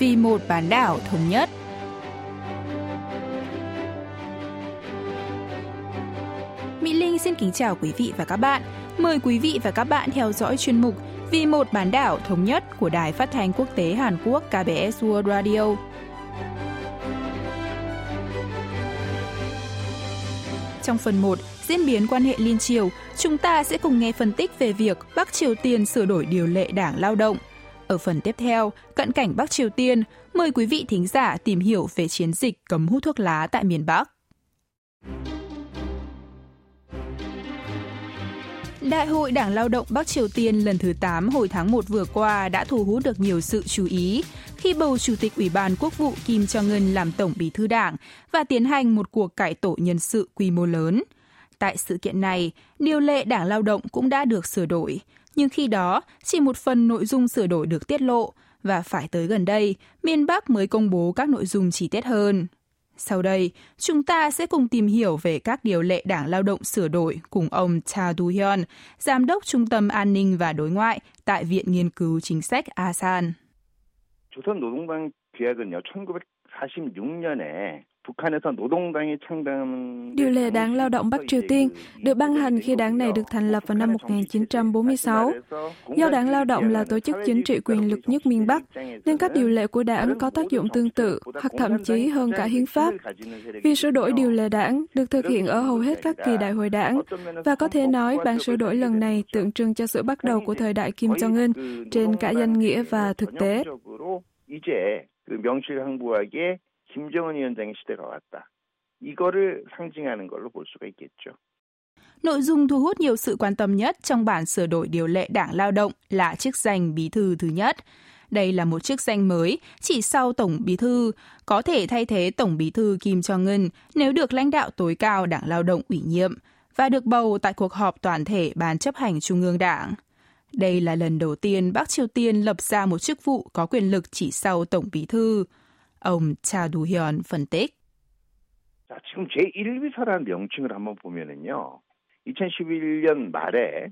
vì một bán đảo thống nhất. Mỹ Linh xin kính chào quý vị và các bạn. Mời quý vị và các bạn theo dõi chuyên mục Vì một bán đảo thống nhất của Đài Phát thanh Quốc tế Hàn Quốc KBS World Radio. Trong phần 1, diễn biến quan hệ liên triều, chúng ta sẽ cùng nghe phân tích về việc Bắc Triều Tiên sửa đổi điều lệ đảng lao động. Ở phần tiếp theo, cận cảnh Bắc Triều Tiên, mời quý vị thính giả tìm hiểu về chiến dịch cấm hút thuốc lá tại miền Bắc. Đại hội Đảng Lao động Bắc Triều Tiên lần thứ 8 hồi tháng 1 vừa qua đã thu hút được nhiều sự chú ý khi bầu Chủ tịch Ủy ban Quốc vụ Kim Jong-un làm Tổng bí thư đảng và tiến hành một cuộc cải tổ nhân sự quy mô lớn Tại sự kiện này, điều lệ Đảng Lao động cũng đã được sửa đổi, nhưng khi đó chỉ một phần nội dung sửa đổi được tiết lộ và phải tới gần đây, miền Bắc mới công bố các nội dung chi tiết hơn. Sau đây, chúng ta sẽ cùng tìm hiểu về các điều lệ Đảng Lao động sửa đổi cùng ông Cha Du-hyun, Giám đốc Trung tâm An ninh và Đối ngoại tại Viện Nghiên cứu Chính sách ASAN. 조선노동당 규약은요, 1946년에 Điều lệ Đảng Lao động Bắc Triều Tiên được ban hành khi đảng này được thành lập vào năm 1946. Do Đảng Lao động là tổ chức chính trị quyền lực nhất miền Bắc, nên các điều lệ của đảng có tác dụng tương tự hoặc thậm chí hơn cả hiến pháp. Việc sửa đổi điều lệ đảng được thực hiện ở hầu hết các kỳ đại hội đảng và có thể nói bản sửa đổi lần này tượng trưng cho sự bắt đầu của thời đại Kim Jong-un trên cả danh nghĩa và thực tế. 김정은 위원장의 시대가 왔다. 이거를 상징하는 걸로 볼 수가 있겠죠. Nội dung thu hút nhiều sự quan tâm nhất trong bản sửa đổi điều lệ đảng lao động là chức danh bí thư thứ nhất. Đây là một chức danh mới chỉ sau tổng bí thư, có thể thay thế tổng bí thư Kim Jong-un nếu được lãnh đạo tối cao đảng lao động ủy nhiệm và được bầu tại cuộc họp toàn thể Ban chấp hành Trung ương Đảng. Đây là lần đầu tiên Bắc Triều Tiên lập ra một chức vụ có quyền lực chỉ sau tổng bí thư. Ông Cha Du-hyun phân tích. 자, 지금 제1비서라는 명칭을 한번 보면은요. 2011년 말에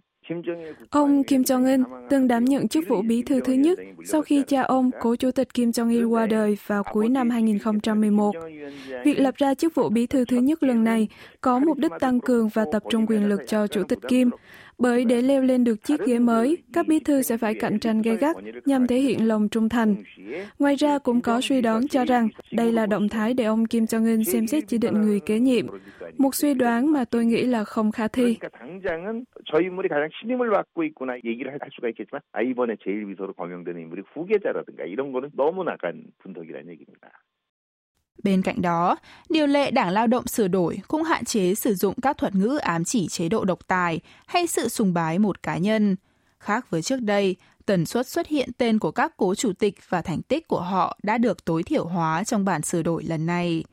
Ông Kim Jong-un từng đảm nhận chức vụ bí thư thứ nhất sau khi cha ông, cố chủ tịch Kim Jong-il qua đời vào cuối năm 2011. Việc lập ra chức vụ bí thư thứ nhất lần này có mục đích tăng cường và tập trung quyền lực cho chủ tịch Kim, bởi để leo lên được chiếc ghế mới, các bí thư sẽ phải cạnh tranh gay gắt nhằm thể hiện lòng trung thành. Ngoài ra cũng có suy đoán cho rằng đây là động thái để ông Kim Jong-un xem xét chỉ định người kế nhiệm. Một suy đoán mà tôi nghĩ là không khả thi. Bên cạnh đó, điều lệ Đảng Lao động sửa đổi cũng hạn chế sử dụng các thuật ngữ ám chỉ chế độ độc tài hay sự sùng bái một cá nhân. Khác với trước đây, tần suất xuất hiện tên của các cố chủ tịch và thành tích của họ đã được tối thiểu hóa trong bản sửa đổi lần này.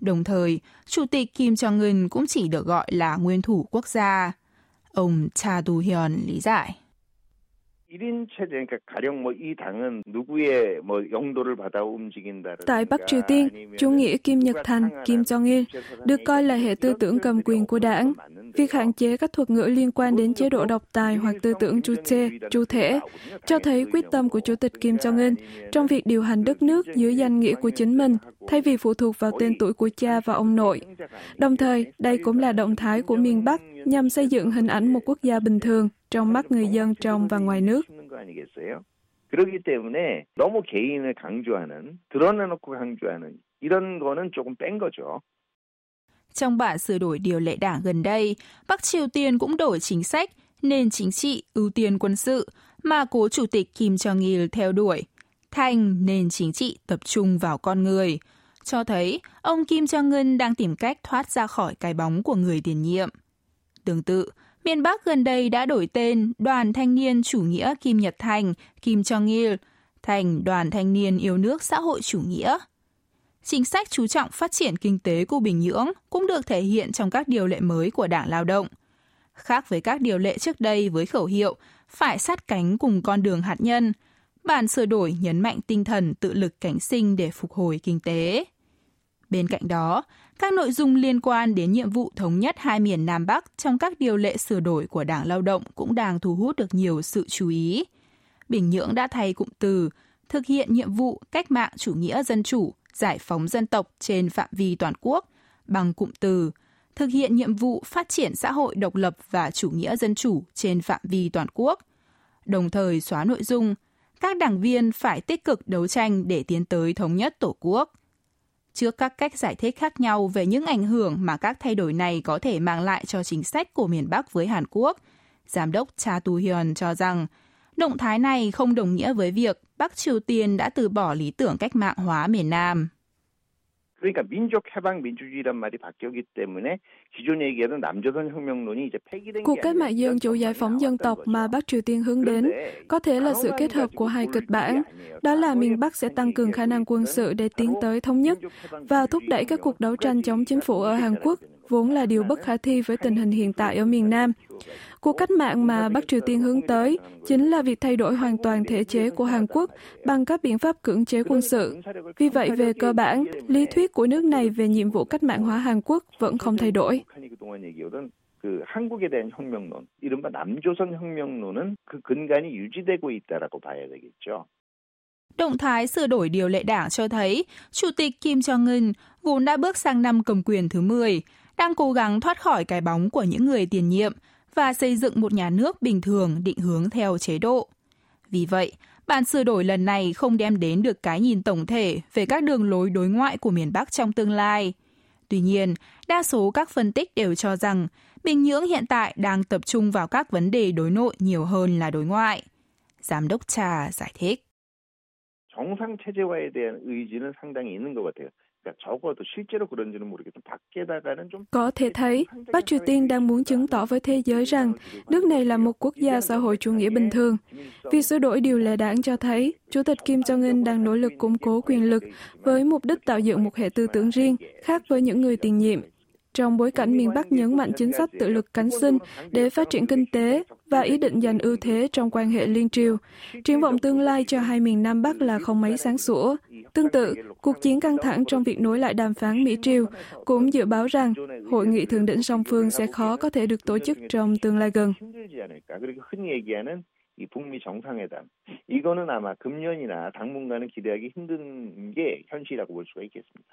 Đồng thời, Chủ tịch Kim Jong-un cũng chỉ được gọi là nguyên thủ quốc gia. Ông Cha Du-hyun lý giải. 1인 체제, 그러니까 가령 뭐이 당은 누구의 뭐 영도를 받아 움직인다. Tại Bắc Triều Tiên, chủ nghĩa Kim Nhật Thành, Kim Jong-il được coi là hệ tư tưởng cầm quyền của đảng. Việc hạn chế các thuật ngữ liên quan đến chế độ độc tài hoặc tư tưởng chu chê, chu thể, cho thấy quyết tâm của Chủ tịch Kim Jong-un trong việc điều hành đất nước dưới danh nghĩa của chính mình, thay vì phụ thuộc vào tên tuổi của cha và ông nội. Đồng thời, đây cũng là động thái của miền Bắc nhằm xây dựng hình ảnh một quốc gia bình thường trong mắt người dân trong và ngoài nước. 그렇기 때문에 너무 개인을 강조하는 드러내놓고 강조하는 이런 거는 조금 뺀 거죠. Trong bản sửa đổi điều lệ đảng gần đây, Bắc Triều Tiên cũng đổi chính sách nền chính trị ưu tiên quân sự mà cố chủ tịch Kim Jong-il theo đuổi, thành nền chính trị tập trung vào con người, cho thấy ông Kim Jong-un đang tìm cách thoát ra khỏi cái bóng của người tiền nhiệm. Tương tự, miền Bắc gần đây đã đổi tên Đoàn Thanh niên Chủ nghĩa Kim Nhật Thành, Kim Jong-il, thành Đoàn Thanh niên Yêu nước Xã hội Chủ nghĩa. Chính sách chú trọng phát triển kinh tế của Bình Nhưỡng cũng được thể hiện trong các điều lệ mới của Đảng Lao động. Khác với các điều lệ trước đây với khẩu hiệu phải sát cánh cùng con đường hạt nhân, bản sửa đổi nhấn mạnh tinh thần tự lực cảnh sinh để phục hồi kinh tế. Bên cạnh đó, các nội dung liên quan đến nhiệm vụ thống nhất hai miền Nam Bắc trong các điều lệ sửa đổi của Đảng Lao động cũng đang thu hút được nhiều sự chú ý. Bình Nhưỡng đã thay cụm từ thực hiện nhiệm vụ cách mạng chủ nghĩa dân chủ, giải phóng dân tộc trên phạm vi toàn quốc bằng cụm từ thực hiện nhiệm vụ phát triển xã hội độc lập và chủ nghĩa dân chủ trên phạm vi toàn quốc, đồng thời xóa nội dung các đảng viên phải tích cực đấu tranh để tiến tới thống nhất Tổ quốc Trước các cách giải thích khác nhau về những ảnh hưởng mà các thay đổi này có thể mang lại cho chính sách của miền Bắc với Hàn Quốc, Giám đốc Cha Tu Hyun cho rằng động thái này không đồng nghĩa với việc Bắc Triều Tiên đã từ bỏ lý tưởng cách mạng hóa miền Nam. 그러니까 민족 해방 민주주의란 말이 바뀌었기 때문에 Cuộc cách mạng dân chủ giải phóng dân tộc mà Bắc Triều Tiên hướng đến có thể là sự kết hợp của hai kịch bản, đó là miền Bắc sẽ tăng cường khả năng quân sự để tiến tới thống nhất và thúc đẩy các cuộc đấu tranh chống chính phủ ở Hàn Quốc vốn là điều bất khả thi với tình hình hiện tại ở miền Nam. Cuộc cách mạng mà Bắc Triều Tiên hướng tới chính là việc thay đổi hoàn toàn thể chế của Hàn Quốc bằng các biện pháp cưỡng chế quân sự. Vì vậy, về cơ bản, lý thuyết của nước này về nhiệm vụ cách mạng hóa Hàn Quốc vẫn không thay đổi. 그 한국에 대한 혁명론, 이른바 남조선 혁명론은 그 근간이 유지되고 있다라고 봐야 되겠죠. Động thái sửa đổi điều lệ đảng cho thấy Chủ tịch Kim Jong-un vốn đã bước sang năm cầm quyền thứ 10, đang cố gắng thoát khỏi cái bóng của những người tiền nhiệm và xây dựng một nhà nước bình thường định hướng theo chế độ. Vì vậy, bản sửa đổi lần này không đem đến được cái nhìn tổng thể về các đường lối đối ngoại của miền Bắc trong tương lai. Tuy nhiên, đa số các phân tích đều cho rằng Bình Nhưỡng hiện tại đang tập trung vào các vấn đề đối nội nhiều hơn là đối ngoại. Giám đốc Cha giải thích. 정상 체제화에 대한 의지는 상당히 있는 것 같아요. Có thể thấy, Bắc Triều Tiên đang muốn chứng tỏ với thế giới rằng nước này là một quốc gia xã hội chủ nghĩa bình thường. Việc sửa đổi điều lệ đảng cho thấy Chủ tịch Kim Jong-un đang nỗ lực củng cố quyền lực với mục đích tạo dựng một hệ tư tưởng riêng, khác với những người tiền nhiệm trong bối cảnh miền Bắc nhấn mạnh chính sách tự lực cánh sinh để phát triển kinh tế và ý định giành ưu thế trong quan hệ liên triều. Triển vọng tương lai cho hai miền Nam Bắc là không mấy sáng sủa. Tương tự, cuộc chiến căng thẳng trong việc nối lại đàm phán Mỹ-Triều cũng dự báo rằng hội nghị thượng đỉnh song phương sẽ khó có thể được tổ chức trong tương lai gần. 이 북미 정상회담 이거는 아마 금년이나 당분간은 기대하기 힘든 게 현실이라고 볼 수가 있겠습니다.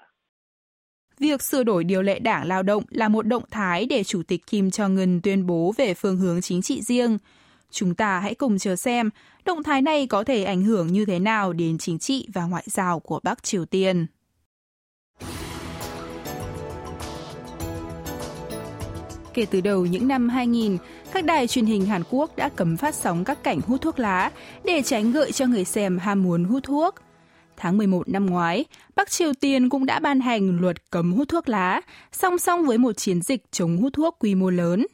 Việc sửa đổi điều lệ đảng lao động là một động thái để Chủ tịch Kim Jong-un tuyên bố về phương hướng chính trị riêng. Chúng ta hãy cùng chờ xem động thái này có thể ảnh hưởng như thế nào đến chính trị và ngoại giao của Bắc Triều Tiên. Kể từ đầu những năm 2000, các đài truyền hình Hàn Quốc đã cấm phát sóng các cảnh hút thuốc lá để tránh gợi cho người xem ham muốn hút thuốc – Tháng 11 năm ngoái, Bắc Triều Tiên cũng đã ban hành luật cấm hút thuốc lá, song song với một chiến dịch chống hút thuốc quy mô lớn.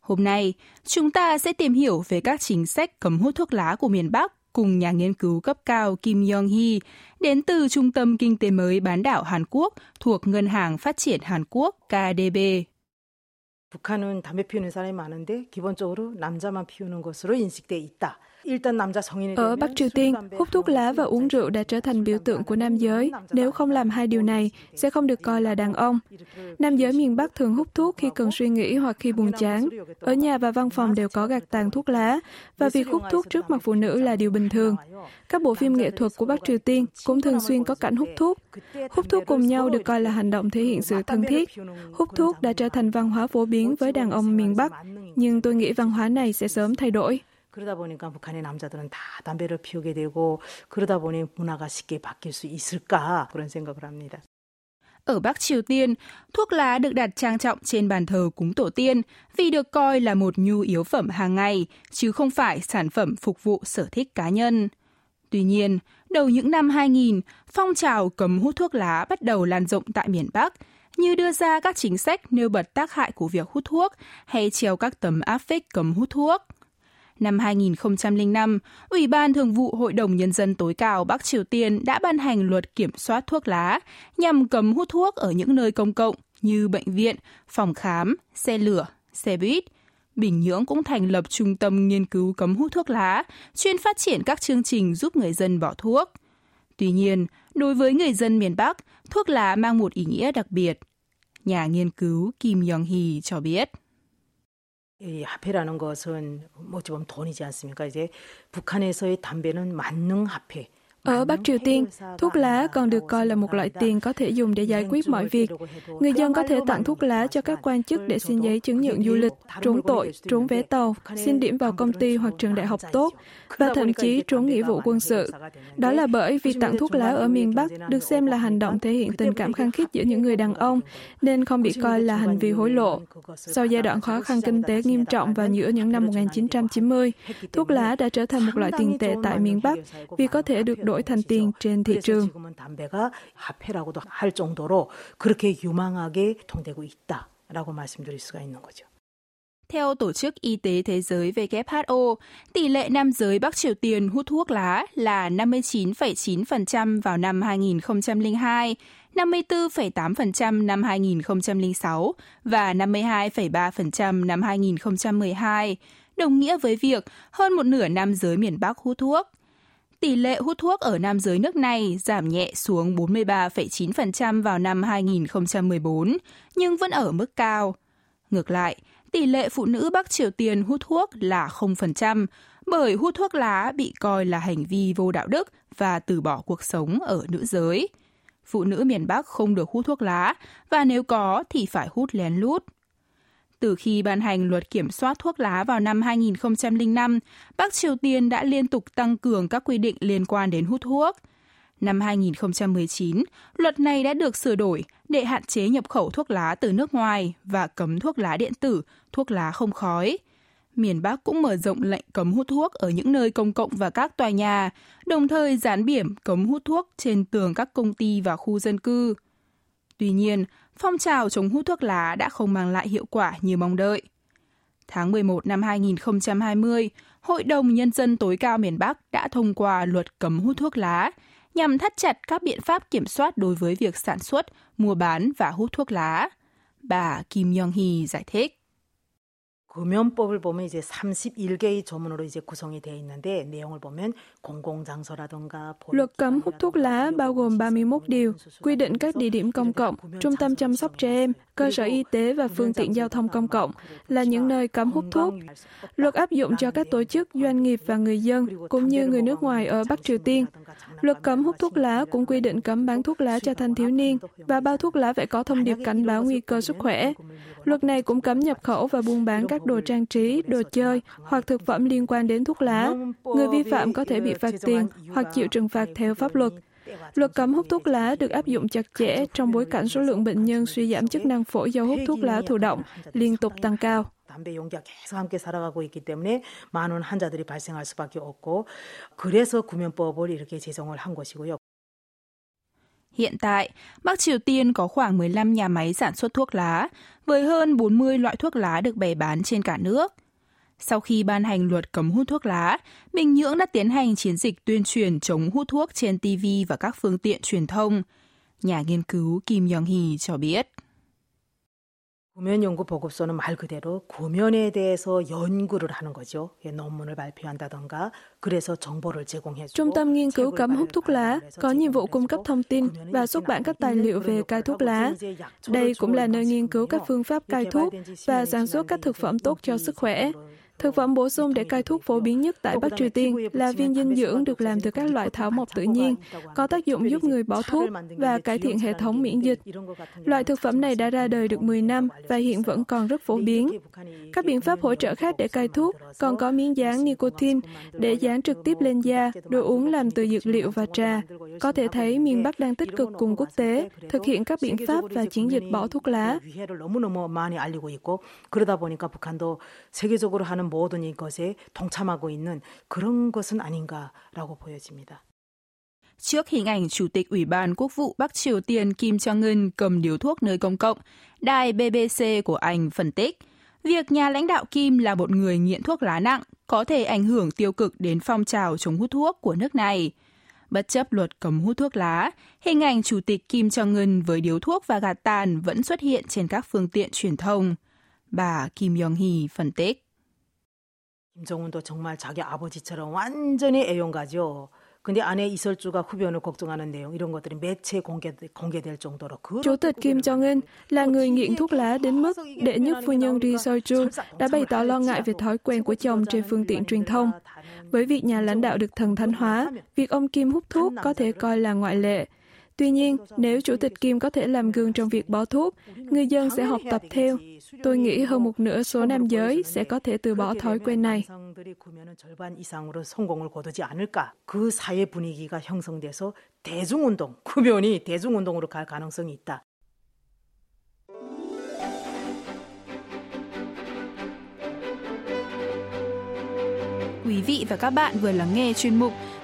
Hôm nay, chúng ta sẽ tìm hiểu về các chính sách cấm hút thuốc lá của miền Bắc cùng nhà nghiên cứu cấp cao Kim Yong-hee đến từ Trung tâm Kinh tế mới bán đảo Hàn Quốc thuộc Ngân hàng Phát triển Hàn Quốc KDB. 북한은 담배 피우는 사람이 많은데 기본적으로 남자만 피우는 것으로 인식돼 있다. Ở Bắc Triều Tiên, hút thuốc lá và uống rượu đã trở thành biểu tượng của nam giới. Nếu không làm hai điều này, sẽ không được coi là đàn ông. Nam giới miền Bắc thường hút thuốc khi cần suy nghĩ hoặc khi buồn chán. Ở nhà và văn phòng đều có gạt tàn thuốc lá, và việc hút thuốc trước mặt phụ nữ là điều bình thường. Các bộ phim nghệ thuật của Bắc Triều Tiên cũng thường xuyên có cảnh hút thuốc. Hút thuốc cùng nhau được coi là hành động thể hiện sự thân thiết. Hút thuốc đã trở thành văn hóa phổ biến với đàn ông miền Bắc, nhưng tôi nghĩ văn hóa này sẽ sớm thay đổi. 그러다 보니까 북한의 남자들은 다 담배를 피우게 되고 그러다 보니 문화가 쉽게 바뀔 수 있을까 그런 생각을 합니다. Ở Bắc Triều Tiên, thuốc lá được đặt trang trọng trên bàn thờ cúng tổ tiên vì được coi là một nhu yếu phẩm hàng ngày, chứ không phải sản phẩm phục vụ sở thích cá nhân. Tuy nhiên, đầu những năm 2000, phong trào cấm hút thuốc lá bắt đầu lan rộng tại miền Bắc, như đưa ra các chính sách nêu bật tác hại của việc hút thuốc hay treo các tấm áp phích cấm hút thuốc. Năm 2005, Ủy ban Thường vụ Hội đồng Nhân dân tối cao Bắc Triều Tiên đã ban hành luật kiểm soát thuốc lá nhằm cấm hút thuốc ở những nơi công cộng như bệnh viện, phòng khám, xe lửa, xe buýt. Bình Nhưỡng cũng thành lập trung tâm nghiên cứu cấm hút thuốc lá, chuyên phát triển các chương trình giúp người dân bỏ thuốc. Tuy nhiên, đối với người dân miền Bắc, thuốc lá mang một ý nghĩa đặc biệt. Nhà nghiên cứu Kim Yong-hee cho biết. 이 화폐라는 것은 어찌 보면 돈이지 않습니까? 이제 북한에서의 담배는 만능 화폐, Ở Bắc Triều Tiên, thuốc lá còn được coi là một loại tiền có thể dùng để giải quyết mọi việc. Người dân có thể tặng thuốc lá cho các quan chức để xin giấy chứng nhận du lịch, trốn tội, trốn vé tàu, xin điểm vào công ty hoặc trường đại học tốt, và thậm chí trốn nghĩa vụ quân sự. Đó là bởi việc tặng thuốc lá ở miền Bắc được xem là hành động thể hiện tình cảm khăng khít giữa những người đàn ông, nên không bị coi là hành vi hối lộ. Sau giai đoạn khó khăn kinh tế nghiêm trọng vào giữa những năm 1990, thuốc lá đã trở thành một loại tiền tệ tại miền Bắc vì có thể được đổi thành tiền trên thị trường. Theo Tổ chức Y tế Thế giới WHO, tỷ lệ nam giới Bắc Triều Tiên hút thuốc lá là 59,9% vào năm 2002, 54,8% năm 2006 và 52,3% năm 2012, đồng nghĩa với việc hơn một nửa nam giới miền Bắc hút thuốc. Tỷ lệ hút thuốc ở nam giới nước này giảm nhẹ xuống 43,9% vào năm 2014, nhưng vẫn ở mức cao. Ngược lại, tỷ lệ phụ nữ Bắc Triều Tiên hút thuốc là 0%, bởi hút thuốc lá bị coi là hành vi vô đạo đức và từ bỏ cuộc sống ở nữ giới. Phụ nữ miền Bắc không được hút thuốc lá, và nếu có thì phải hút lén lút. Từ khi ban hành luật kiểm soát thuốc lá vào năm 2005, Bắc Triều Tiên đã liên tục tăng cường các quy định liên quan đến hút thuốc. Năm 2019, luật này đã được sửa đổi để hạn chế nhập khẩu thuốc lá từ nước ngoài và cấm thuốc lá điện tử, thuốc lá không khói. Miền Bắc cũng mở rộng lệnh cấm hút thuốc ở những nơi công cộng và các tòa nhà, đồng thời dán biển cấm hút thuốc trên tường các công ty và khu dân cư. Tuy nhiên, phong trào chống hút thuốc lá đã không mang lại hiệu quả như mong đợi. Tháng 11 năm 2020, Hội đồng Nhân dân tối cao miền Bắc đã thông qua luật cấm hút thuốc lá nhằm thắt chặt các biện pháp kiểm soát đối với việc sản xuất, mua bán và hút thuốc lá. Bà Kim Yong-hee giải thích. 금연법을 보면 이제 31개의 조문으로 이제 구성이 되어 있는데 내용을 보면 공공장소라든가 Luật cấm hút thuốc lá bao gồm 31 điều, quy định các địa điểm công cộng, trung tâm chăm sóc trẻ em, cơ sở y tế và phương tiện giao thông công cộng là những nơi cấm hút thuốc. Luật áp dụng cho các tổ chức, doanh nghiệp và người dân, cũng như người nước ngoài ở Bắc Triều Tiên. Luật cấm hút thuốc lá cũng quy định cấm bán thuốc lá cho thanh thiếu niên và bao thuốc lá phải có thông điệp cảnh báo nguy cơ sức khỏe. Luật này cũng cấm nhập khẩu và buôn bán các đồ trang trí, đồ chơi hoặc thực phẩm liên quan đến thuốc lá. Người vi phạm có thể bị phạt tiền hoặc chịu trừng phạt theo pháp luật. Luật cấm hút thuốc lá được áp dụng chặt chẽ trong bối cảnh số lượng bệnh nhân suy giảm chức năng phổi do hút thuốc lá thụ động liên tục tăng cao. 담배 용기가 계속 함께 살아가고 있기 때문에 많은 환자들이 발생할 수밖에 없고 그래서 구면법을 이렇게 제정을 한 것이고요. Hiện tại, Bắc Triều Tiên có khoảng 15 nhà máy sản xuất thuốc lá, với hơn 40 loại thuốc lá được bày bán trên cả nước. Sau khi ban hành luật cấm hút thuốc lá, Bình Nhưỡng đã tiến hành chiến dịch tuyên truyền chống hút thuốc trên TV và các phương tiện truyền thông. Nhà nghiên cứu Kim Yong-hee cho biết. 구면 연구 보고서는 말 그대로 구면에 대해서 연구를 하는 거죠. 논문을 발표한다던가 그래서 정보를 제공해 Trung tâm nghiên cứu cấm hút thuốc lá có nhiệm vụ cung cấp thông tin và xuất bản các tài liệu về cai thuốc lá. Đây cũng là nơi nghiên cứu các phương pháp cai thuốc và sản xuất các thực phẩm tốt cho sức khỏe. Thực phẩm bổ sung để cai thuốc phổ biến nhất tại Bắc Triều Tiên là viên dinh dưỡng được làm từ các loại thảo mộc tự nhiên, có tác dụng giúp người bỏ thuốc và cải thiện hệ thống miễn dịch. Loại thực phẩm này đã ra đời được 10 năm và hiện vẫn còn rất phổ biến. Các biện pháp hỗ trợ khác để cai thuốc còn có miếng dán nicotine để dán trực tiếp lên da, đồ uống làm từ dược liệu và trà. Có thể thấy miền Bắc đang tích cực cùng quốc tế thực hiện các biện pháp và chiến dịch bỏ thuốc lá. 그러다 보니까 북한도 세계적으로 하는 모든 이것에 동참하고 있는 그런 것은 아닌가라고 보여집니다. Trước hình ảnh Chủ tịch Ủy ban Quốc vụ Bắc Triều Tiên Kim Jong-un cầm điếu thuốc nơi công cộng, đài BBC của Anh phân tích, việc nhà lãnh đạo Kim là một người nghiện thuốc lá nặng có thể ảnh hưởng tiêu cực đến phong trào chống hút thuốc của nước này. Bất chấp luật cấm hút thuốc lá, hình ảnh Chủ tịch Kim Jong-un với điếu thuốc và gạt tàn vẫn xuất hiện trên các phương tiện truyền thông. Bà Kim Yong-hee phân tích. 김정은도 정말 자기 아버지처럼 완전히 애용가죠. 근데 아내 이설주가 후변을 걱정하는 내용 이런 것들이 매체 공개 공개될 정도로 Chủ tịch Kim Jong Un là người nghiện thuốc lá đến mức đệ nhất phu nhân Ri Sol-ju đã bày tỏ lo ngại về thói quen của chồng trên phương tiện truyền thông. Với việc nhà lãnh đạo được thần thánh hóa, việc ông Kim hút thuốc có thể coi là ngoại lệ. Tuy nhiên, nếu Chủ tịch Kim có thể làm gương trong việc bỏ thuốc, người dân sẽ học tập theo. Tôi nghĩ hơn một nửa số nam giới sẽ có thể từ bỏ thói quen này. Quý vị và các bạn vừa lắng nghe chuyên mục